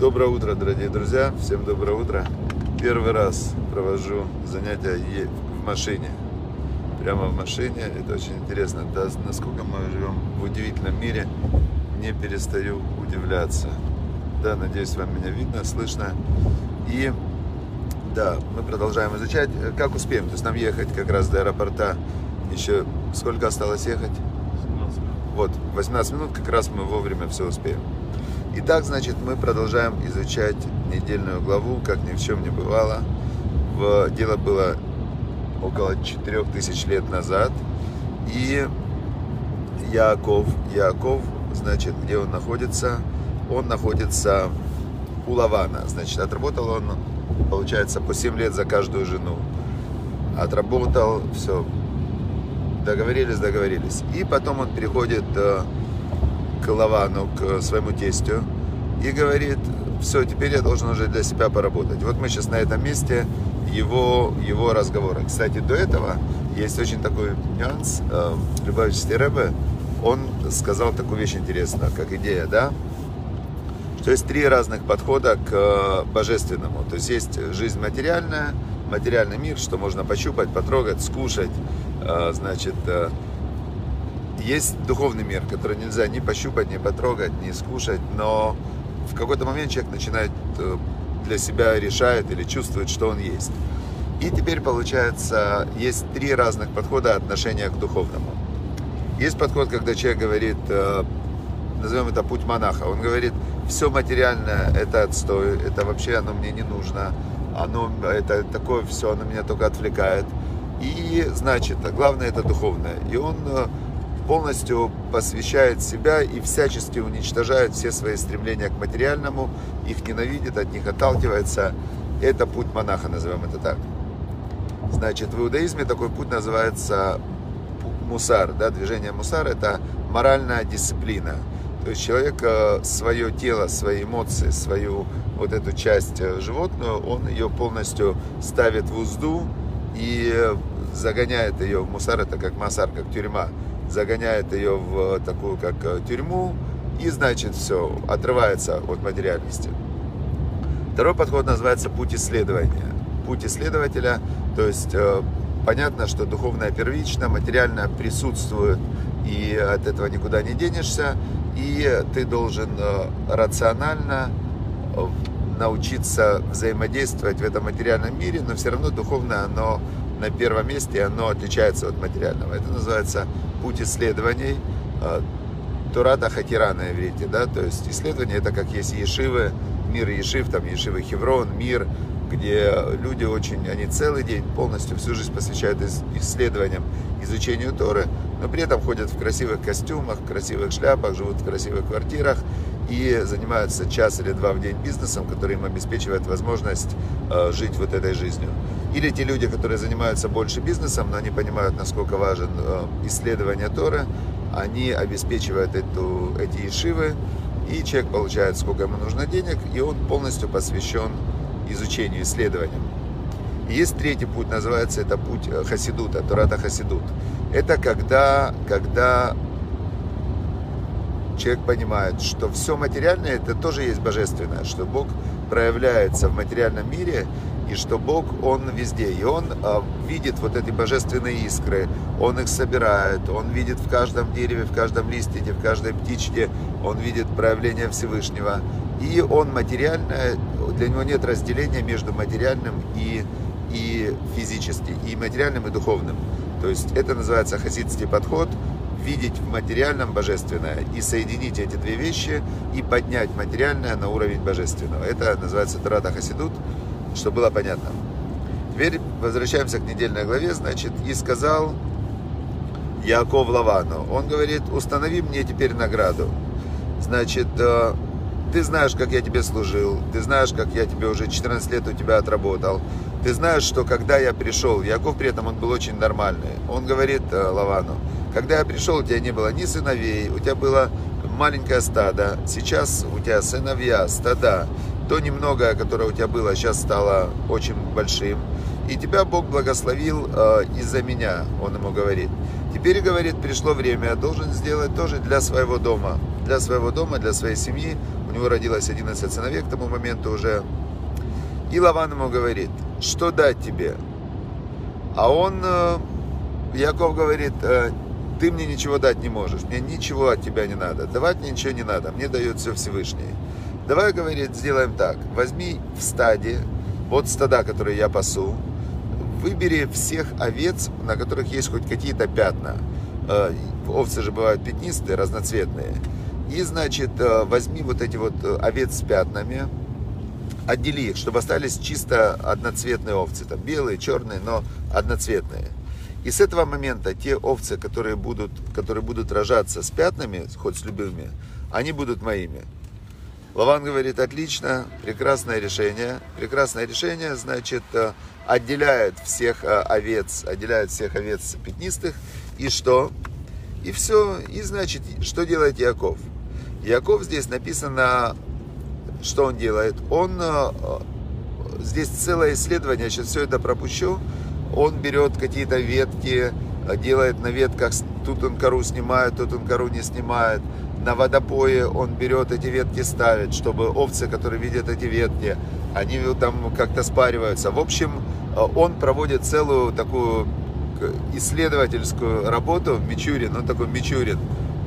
Доброе утро, дорогие друзья. Всем доброе утро. Первый раз провожу занятия в машине. Прямо в машине. Это очень интересно. Да, насколько мы живем в удивительном мире, не перестаю удивляться. Да, надеюсь, вам меня видно, слышно. И да, мы продолжаем изучать, как успеем. То есть нам ехать как раз до аэропорта еще сколько осталось ехать? 17 минут. Вот, 18 минут, как раз мы вовремя все успеем. Итак, значит, мы продолжаем изучать недельную главу, как ни в чем не бывало. В, дело было около 4000 лет назад. И Яков, Яков, значит, где он находится? Он находится у Лавана. Значит, отработал он, получается, по 7 лет за каждую жену. Отработал, все, договорились, договорились. И потом он переходит к Лавану, к своему тестю, и говорит, все, теперь я должен уже для себя поработать. Вот мы сейчас на этом месте его, его разговора. Кстати, до этого есть очень такой нюанс. Э, Любавичский Рэбе, он сказал такую вещь интересную, как идея, да, что есть три разных подхода к э, божественному. То есть есть жизнь материальная, материальный мир, что можно пощупать, потрогать, скушать, э, значит, есть духовный мир, который нельзя ни пощупать, ни потрогать, ни скушать, но в какой-то момент человек начинает э, для себя решает или чувствует, что он есть. И теперь получается, есть три разных подхода отношения к духовному. Есть подход, когда человек говорит, э, назовем это путь монаха, он говорит, все материальное это отстой, это вообще оно мне не нужно, оно это такое все, оно меня только отвлекает. И значит, главное это духовное. И он э, полностью посвящает себя и всячески уничтожает все свои стремления к материальному, их ненавидит, от них отталкивается. Это путь монаха, назовем это так. Значит, в иудаизме такой путь называется мусар. Да? Движение мусар – это моральная дисциплина. То есть человек э, свое тело, свои эмоции, свою вот эту часть э, животную, он ее полностью ставит в узду и загоняет ее в мусар, это как масар, как тюрьма загоняет ее в такую как э, тюрьму и, значит, все, отрывается от материальности. Второй подход называется путь исследования. Путь исследователя, то есть э, понятно, что духовное первично, материальное присутствует, и от этого никуда не денешься, и ты должен э, рационально научиться взаимодействовать в этом материальном мире, но все равно духовное оно на первом месте, оно отличается от материального. Это называется путь исследований. А, Турата Хатира на иврите, да, то есть исследование это как есть Ешивы, мир Ешив, там Ешивы Хеврон, мир, где люди очень, они целый день полностью всю жизнь посвящают исследованиям, изучению Торы, но при этом ходят в красивых костюмах, в красивых шляпах, живут в красивых квартирах и занимаются час или два в день бизнесом, который им обеспечивает возможность э, жить вот этой жизнью. Или те люди, которые занимаются больше бизнесом, но они понимают, насколько важен э, исследование Торы, они обеспечивают эту, эти ишивы, и человек получает, сколько ему нужно денег, и он полностью посвящен изучению, исследованиям. И есть третий путь, называется это путь э, Хасидута, Турата Хасидут. Это когда, когда человек понимает, что все материальное это тоже есть божественное, что Бог проявляется в материальном мире, и что Бог, Он везде, и Он а, видит вот эти божественные искры, Он их собирает, Он видит в каждом дереве, в каждом листике, в каждой птичке, Он видит проявление Всевышнего, и Он материальное, для Него нет разделения между материальным и, и физическим, и материальным, и духовным. То есть это называется хасидский подход, видеть в материальном божественное и соединить эти две вещи и поднять материальное на уровень божественного. Это называется Тарата Хасидут чтобы было понятно. Теперь возвращаемся к недельной главе, значит, и сказал Яков Лавану, он говорит, установи мне теперь награду. Значит, э, ты знаешь, как я тебе служил, ты знаешь, как я тебе уже 14 лет у тебя отработал, ты знаешь, что когда я пришел, Яков при этом он был очень нормальный, он говорит э, Лавану, когда я пришел, у тебя не было ни сыновей, у тебя было маленькое стадо, сейчас у тебя сыновья, стада, то немногое, которое у тебя было, сейчас стало очень большим. И тебя Бог благословил э, из-за меня, он ему говорит. Теперь, говорит, пришло время, я должен сделать тоже для своего дома. Для своего дома, для своей семьи У него родилось 11 сыновей к тому моменту уже. И Лаван ему говорит, что дать тебе? А он, э, Яков говорит, «Э, ты мне ничего дать не можешь, мне ничего от тебя не надо, давать мне ничего не надо, мне дает все Всевышний. Давай, говорит, сделаем так, возьми в стаде, вот стада, которые я пасу, выбери всех овец, на которых есть хоть какие-то пятна. Э, овцы же бывают пятнистые, разноцветные. И, значит, возьми вот эти вот овец с пятнами, отдели их, чтобы остались чисто одноцветные овцы, там белые, черные, но одноцветные. И с этого момента те овцы, которые будут, которые будут рожаться с пятнами, хоть с любыми, они будут моими. Лаван говорит, отлично, прекрасное решение. Прекрасное решение, значит, э, отделяет всех э, овец, отделяет всех овец пятнистых. И что? И все. И значит, что делает Яков? Яков здесь написано что он делает? Он, э, здесь целое исследование, сейчас все это пропущу, он берет какие-то ветки, э, делает на ветках, тут он кору снимает, тут он кору не снимает, на водопое он берет эти ветки, ставит, чтобы овцы, которые видят эти ветки, они там как-то спариваются. В общем, э, он проводит целую такую исследовательскую работу в Мичурин, он такой Мичурин,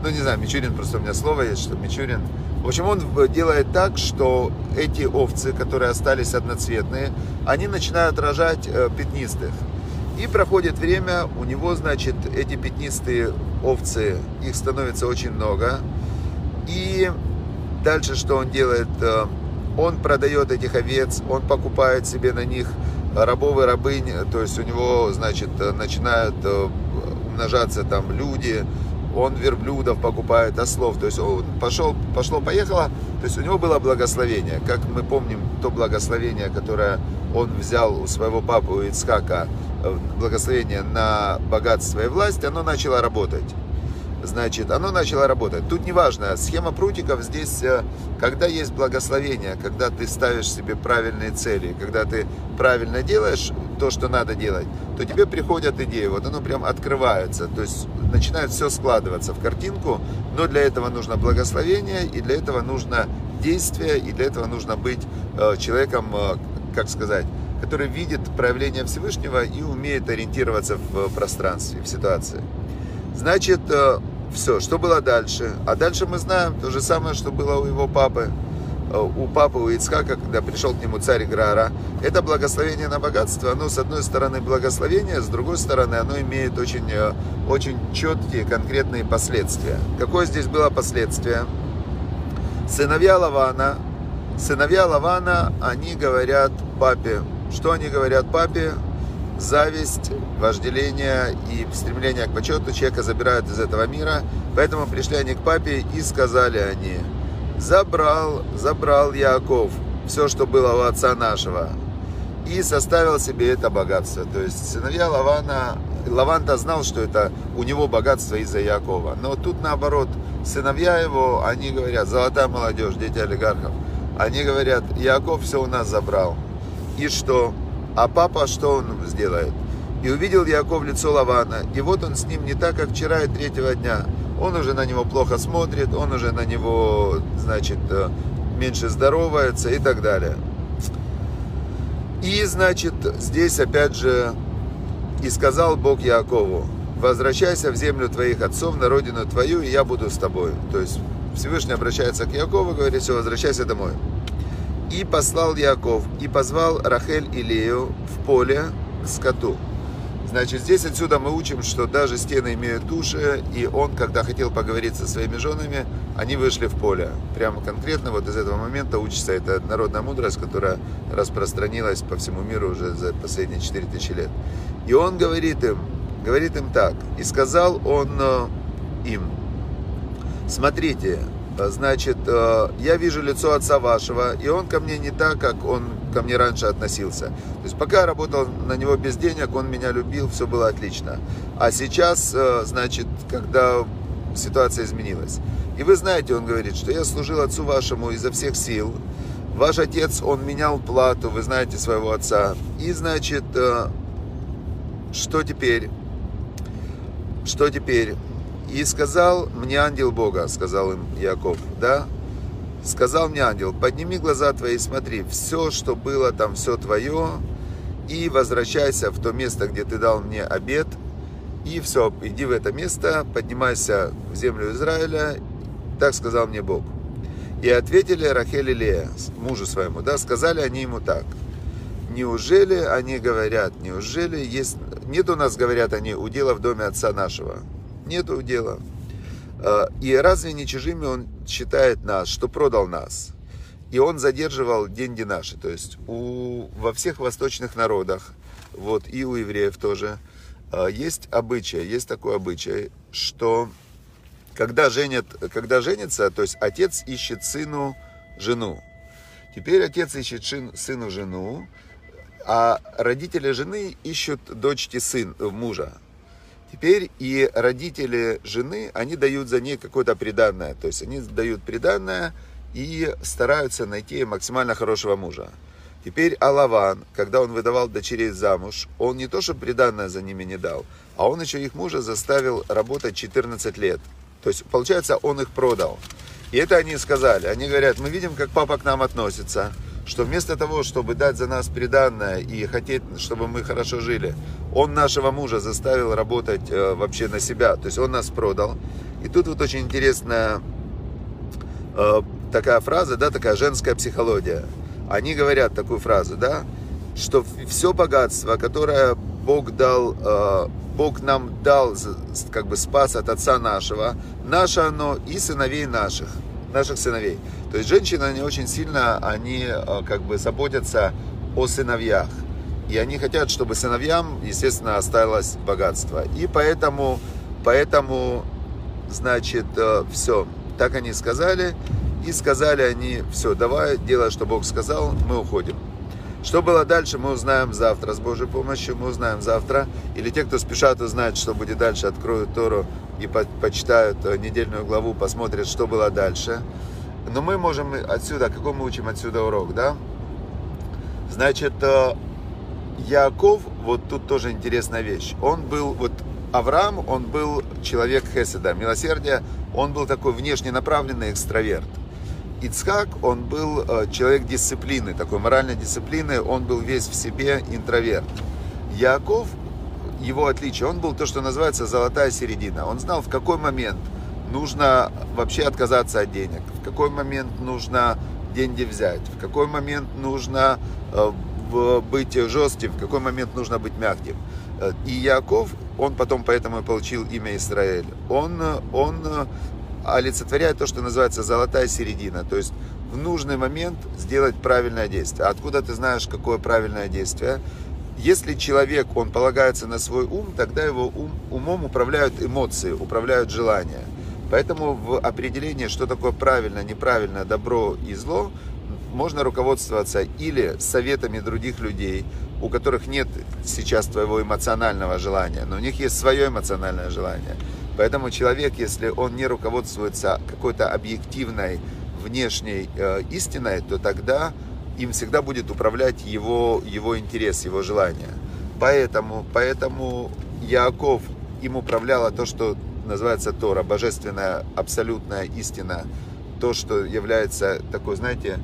ну не знаю, Мичурин просто у меня слово есть, что Мичурин в общем, он делает так, что эти овцы, которые остались одноцветные, они начинают рожать э, пятнистых. И проходит время, у него, значит, эти пятнистые овцы, их становится очень много. И дальше что он делает? Э, он продает этих овец, он покупает себе на них рабов и рабынь, то есть у него, значит, начинают э, умножаться там люди, он верблюдов покупает, ослов. То есть он пошел, пошло, поехало. То есть у него было благословение. Как мы помним, то благословение, которое он взял у своего папы, у э, благословение на богатство и власть, оно начало работать значит, оно начало работать. Тут неважно, схема прутиков здесь, э, когда есть благословение, когда ты ставишь себе правильные цели, когда ты правильно делаешь то, что надо делать, то тебе приходят идеи, вот оно прям открывается, то есть начинает все складываться в картинку, но для этого нужно благословение, и для этого нужно действие, и для этого нужно быть э, человеком, э, как сказать, который видит проявление Всевышнего и умеет ориентироваться в пространстве, в ситуации. Значит, все, что было дальше? А дальше мы знаем то же самое, что было у его папы. Э, у папы, у Ицхака, когда пришел к нему царь Грара. Это благословение на богатство. Оно, с одной стороны, благословение, с другой стороны, оно имеет очень, э, очень четкие, конкретные последствия. Какое здесь было последствие? Сыновья Лавана, сыновья Лавана, они говорят папе. Что они говорят папе? Зависть, вожделение и стремление к почету человека забирают из этого мира. Поэтому пришли они к папе и сказали они, забрал, забрал Яков все, что было у отца нашего, и составил себе это богатство. То есть сыновья Лавана, Лаван-то знал, что это у него богатство из-за Якова. Но тут наоборот, сыновья его, они говорят, золотая молодежь, дети олигархов, они говорят, Яков все у нас забрал. И что? А папа что он сделает? И увидел Яков лицо Лавана, и вот он с ним не так, как вчера и третьего дня. Он уже на него плохо смотрит, он уже на него, значит, э, меньше здоровается и так далее. И, значит, здесь опять же, и сказал Бог Якову, возвращайся в землю твоих отцов, на родину твою, и я буду с тобой. То есть Всевышний обращается к Якову, говорит, все, возвращайся домой. И послал Яков, и позвал Рахель и Лею в поле к скоту. Значит, здесь отсюда мы учим, что даже стены имеют души, и он, когда хотел поговорить со своими женами, они вышли в поле. Прямо конкретно вот из этого момента учится эта народная мудрость, которая распространилась по всему миру уже за последние 4000 лет. И он говорит им, говорит им так, и сказал он э, им, смотрите, значит, э, я вижу лицо отца вашего, и он ко мне не так, как он ко мне раньше относился. То есть пока я работал на него без денег, он меня любил, все было отлично. А сейчас, э, значит, когда ситуация изменилась. И вы знаете, он говорит, что я служил отцу вашему изо всех сил. Ваш отец, он менял плату, вы знаете своего отца. И, значит, что теперь? Что теперь? И сказал мне ангел Бога, сказал им Яков, да, сказал мне ангел, подними глаза твои и смотри, все, что было там, все твое, и возвращайся в то место, где ты дал мне обед, и все, иди в это место, поднимайся в землю Израиля, так сказал мне Бог. И ответили Рахель и Лея, мужу своему, да, сказали они ему так. Неужели они говорят, неужели есть... Нет у нас, говорят они, удела в доме отца нашего. Нет удела. А, и разве не чужими он считает нас, что продал нас? И он задерживал деньги наши. То есть у, во всех восточных народах, вот и у евреев тоже, а, есть обычай, есть такой обычай, что когда, женят, когда женится, то есть отец ищет сыну жену. Теперь отец ищет сыну жену, а родители жены ищут дочке сын, мужа. Теперь и родители жены, они дают за ней какое-то приданное. То есть они дают приданное и стараются найти максимально хорошего мужа. Теперь Алаван, когда он выдавал дочерей замуж, он не то, что приданное за ними не дал, а он еще их мужа заставил работать 14 лет. То есть, получается, он их продал. И это они сказали. Они говорят, мы видим, как папа к нам относится, что вместо того, чтобы дать за нас приданное и хотеть, чтобы мы хорошо жили, он нашего мужа заставил работать э, вообще на себя. То есть он нас продал. И тут вот очень интересная э, такая фраза, да, такая женская психология. Они говорят такую фразу, да, что все богатство, которое Бог дал э, Бог нам дал, как бы спас от отца нашего, наше оно и сыновей наших, наших сыновей. То есть женщины, они очень сильно, они э, как бы заботятся о сыновьях. И они хотят, чтобы сыновьям, естественно, осталось богатство. И поэтому, поэтому, значит, э, все. Так они сказали. И сказали они, все, давай, делай, что Бог сказал, мы уходим. Что было дальше, мы узнаем завтра. С Божьей помощью мы узнаем завтра. Или те, кто спешат узнать, что будет дальше, откроют Тору и по почитают э, недельную главу, посмотрят, что было дальше. Но мы можем отсюда, какой мы учим отсюда урок, да? Значит, э, Яков, вот тут тоже интересная вещь. Он был, вот Авраам, он был человек Хеседа, милосердия, он был такой внешне направленный экстраверт. Ицхак, он был э, человек дисциплины, такой моральной дисциплины, он был весь в себе интроверт. Яков, его отличие, он был то, что называется золотая середина. Он знал, в какой момент нужно вообще отказаться от денег, в какой момент нужно деньги взять, в какой момент нужно э, быть жестким, в какой момент нужно быть мягким. Э, и Яков, он потом поэтому и получил имя Израиль. Он, он олицетворяет то, что называется золотая середина. То есть в нужный момент сделать правильное действие. Откуда ты знаешь, какое правильное действие? Если человек, он полагается на свой ум, тогда его ум, умом управляют эмоции, управляют желания. Поэтому в определении, что такое правильно, неправильно, добро и зло, можно руководствоваться или советами других людей, у которых нет сейчас твоего эмоционального желания, но у них есть свое эмоциональное желание. Поэтому человек, если он не руководствуется какой-то объективной внешней э, истиной, то тогда им всегда будет управлять его, его интерес, его желание. Поэтому, поэтому Яков им управляло то, что называется Тора, божественная абсолютная истина, то, что является такой, знаете,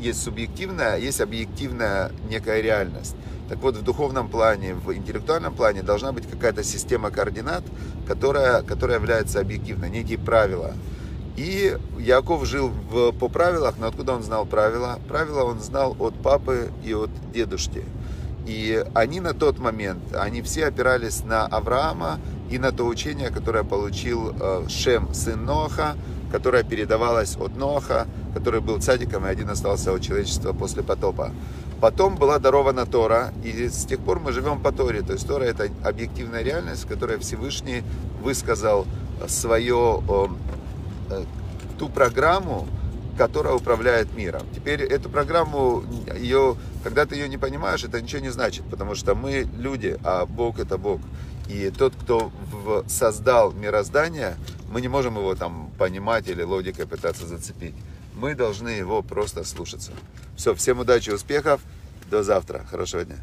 есть субъективная, есть объективная некая реальность. Так вот, в духовном плане, в интеллектуальном плане должна быть какая-то система координат, которая, которая является объективной, некие правила. И Яков жил в, по правилах, но откуда он знал правила? Правила он знал от папы и от дедушки. И они на тот момент, они все опирались на Авраама и на то учение, которое получил э, Шем, сын Ноха, которое передавалось от Ноха, который был цадиком, и один остался от человечества после потопа. Потом была дарована Тора, и с тех пор мы живем по Торе. То есть Тора это объективная реальность, в которой Всевышний высказал свое, э, ту программу, которая управляет миром. Теперь эту программу, ее, когда ты ее не понимаешь, это ничего не значит, потому что мы люди, а Бог это Бог. И тот, кто создал мироздание, мы не можем его там понимать или логикой пытаться зацепить мы должны его просто слушаться. Все, всем удачи, успехов, до завтра, хорошего дня.